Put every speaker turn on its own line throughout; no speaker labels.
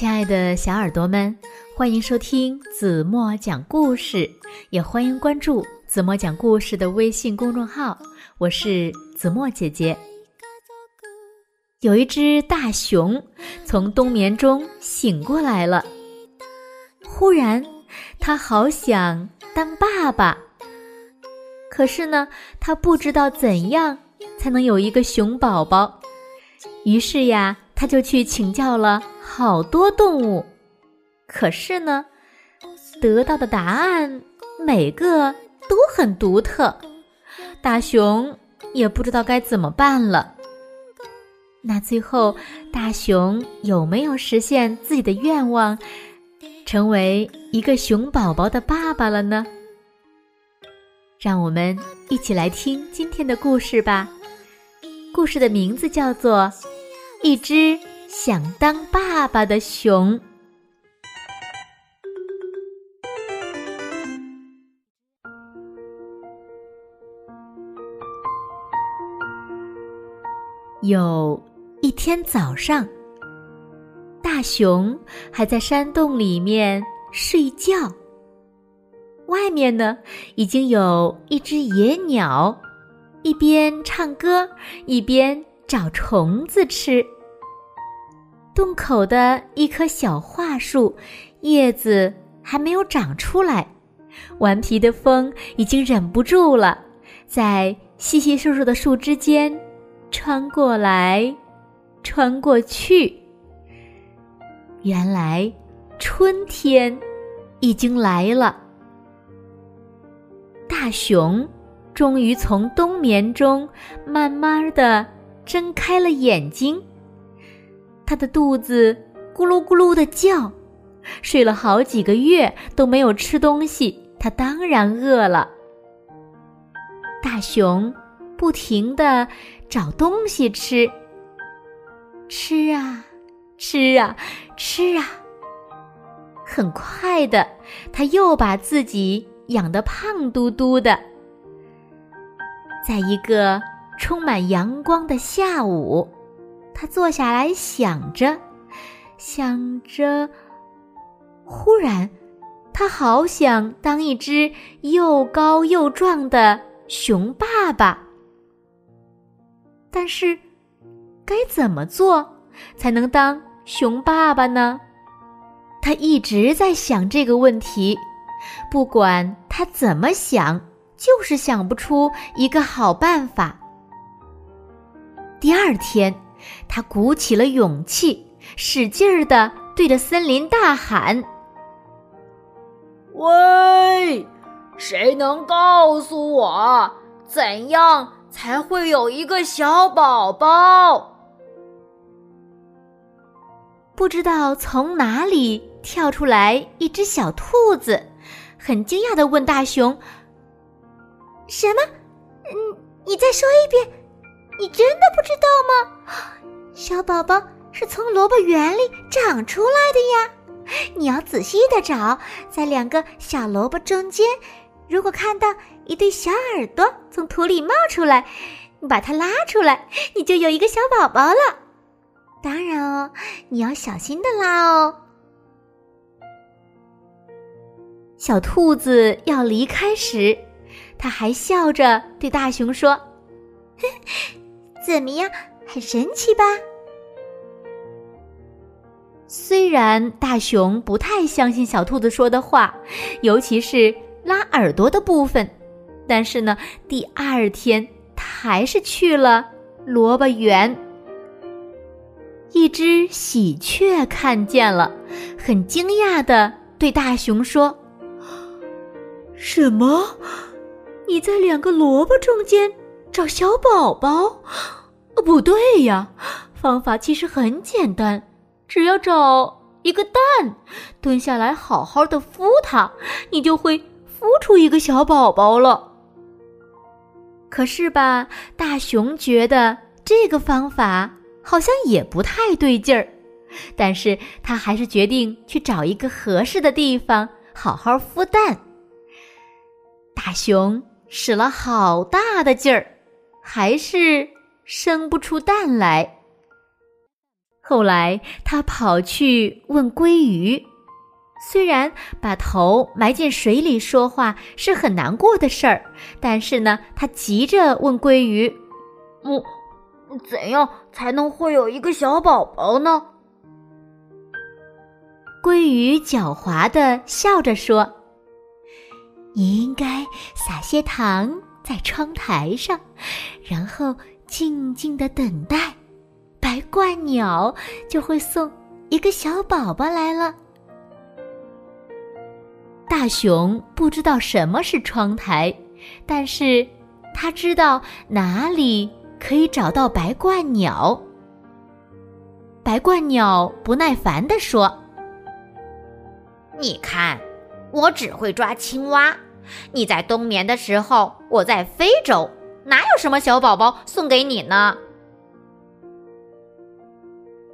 亲爱的小耳朵们，欢迎收听子墨讲故事，也欢迎关注子墨讲故事的微信公众号。我是子墨姐姐。有一只大熊从冬眠中醒过来了，忽然，它好想当爸爸。可是呢，它不知道怎样才能有一个熊宝宝。于是呀，他就去请教了。好多动物，可是呢，得到的答案每个都很独特，大熊也不知道该怎么办了。那最后，大熊有没有实现自己的愿望，成为一个熊宝宝的爸爸了呢？让我们一起来听今天的故事吧。故事的名字叫做《一只》。想当爸爸的熊，有一天早上，大熊还在山洞里面睡觉。外面呢，已经有一只野鸟，一边唱歌，一边找虫子吃。洞口的一棵小桦树，叶子还没有长出来，顽皮的风已经忍不住了，在稀稀疏疏的树枝间穿过来，穿过去。原来春天已经来了，大熊终于从冬眠中慢慢的睁开了眼睛。他的肚子咕噜咕噜的叫，睡了好几个月都没有吃东西，他当然饿了。大熊不停的找东西吃，吃啊，吃啊，吃啊。很快的，他又把自己养得胖嘟嘟的。在一个充满阳光的下午。他坐下来想着，想着，忽然，他好想当一只又高又壮的熊爸爸。但是，该怎么做才能当熊爸爸呢？他一直在想这个问题，不管他怎么想，就是想不出一个好办法。第二天。他鼓起了勇气，使劲儿的对着森林大喊：“
喂，谁能告诉我，怎样才会有一个小宝宝？”
不知道从哪里跳出来一只小兔子，很惊讶的问大熊：“
什么？嗯，你再说一遍。”你真的不知道吗？小宝宝是从萝卜园里长出来的呀！你要仔细的找，在两个小萝卜中间，如果看到一对小耳朵从土里冒出来，你把它拉出来，你就有一个小宝宝了。当然哦，你要小心的拉哦。
小兔子要离开时，它还笑着对大熊说。
怎么样，很神奇吧？
虽然大熊不太相信小兔子说的话，尤其是拉耳朵的部分，但是呢，第二天他还是去了萝卜园。一只喜鹊看见了，很惊讶的对大熊说：“
什么？你在两个萝卜中间找小宝宝？”不对呀，方法其实很简单，只要找一个蛋，蹲下来好好的孵它，你就会孵出一个小宝宝了。
可是吧，大熊觉得这个方法好像也不太对劲儿，但是他还是决定去找一个合适的地方好好孵蛋。大熊使了好大的劲儿，还是。生不出蛋来。后来，他跑去问鲑鱼。虽然把头埋进水里说话是很难过的事儿，但是呢，他急着问鲑鱼：“
我怎样才能会有一个小宝宝呢？”
鲑鱼狡猾的笑着说：“
你应该撒些糖在窗台上，然后静静的等待，白鹳鸟就会送一个小宝宝来了。”
大熊不知道什么是窗台，但是他知道哪里可以找到白鹳鸟。白鹳鸟不耐烦地说：“
你看，我只会抓青蛙。你在冬眠的时候，我在非洲，哪有什么小宝宝送给你呢？”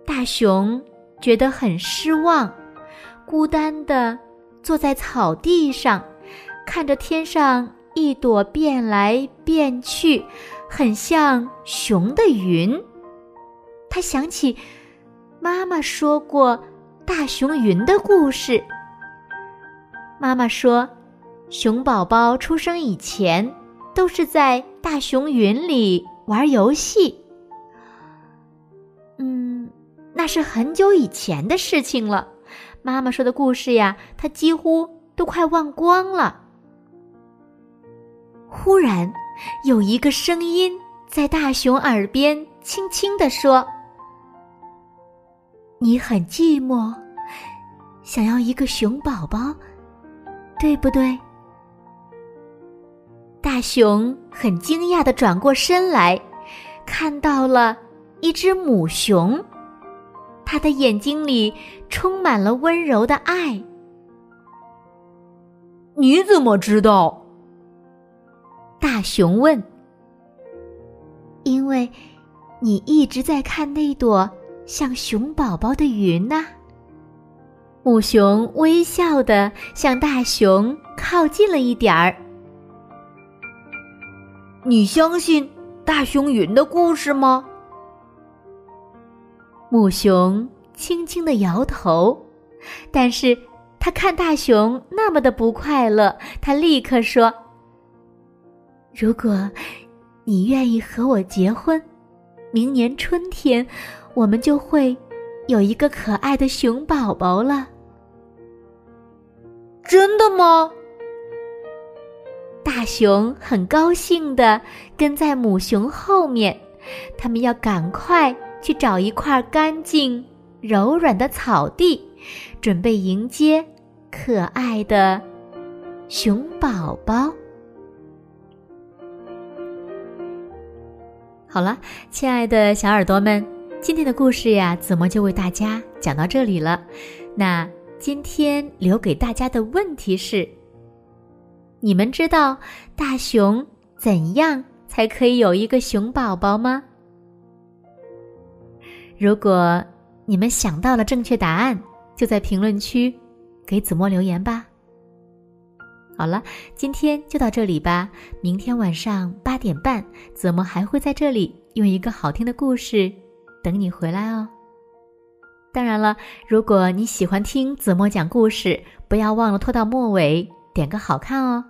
大熊觉得很失望，孤单的。坐在草地上，看着天上一朵变来变去、很像熊的云，他想起妈妈说过大熊云的故事。妈妈说，熊宝宝出生以前都是在大熊云里玩游戏。嗯，那是很久以前的事情了。妈妈说的故事呀，他几乎都快忘光了。忽然，有一个声音在大熊耳边轻轻地说：“
你很寂寞，想要一个熊宝宝，对不对？”
大熊很惊讶的转过身来，看到了一只母熊。他的眼睛里充满了温柔的爱。
你怎么知道？
大熊问。
因为，你一直在看那朵像熊宝宝的云呐。
母熊微笑的向大熊靠近了一点儿。
你相信大熊云的故事吗？
母熊轻轻的摇头，但是他看大熊那么的不快乐，他立刻说：“
如果你愿意和我结婚，明年春天我们就会有一个可爱的熊宝宝了。”
真的吗？
大熊很高兴的跟在母熊后面，他们要赶快。去找一块干净、柔软的草地，准备迎接可爱的熊宝宝。好了，亲爱的小耳朵们，今天的故事呀，子墨就为大家讲到这里了。那今天留给大家的问题是：你们知道大熊怎样才可以有一个熊宝宝吗？如果你们想到了正确答案，就在评论区给子墨留言吧。好了，今天就到这里吧。明天晚上八点半，子墨还会在这里用一个好听的故事等你回来哦。当然了，如果你喜欢听子墨讲故事，不要忘了拖到末尾点个好看哦。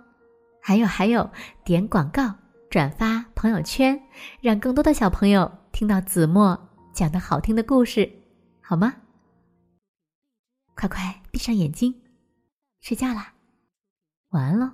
还有还有，点广告、转发朋友圈，让更多的小朋友听到子墨。讲的好听的故事，好吗？快快闭上眼睛，睡觉啦，晚安喽。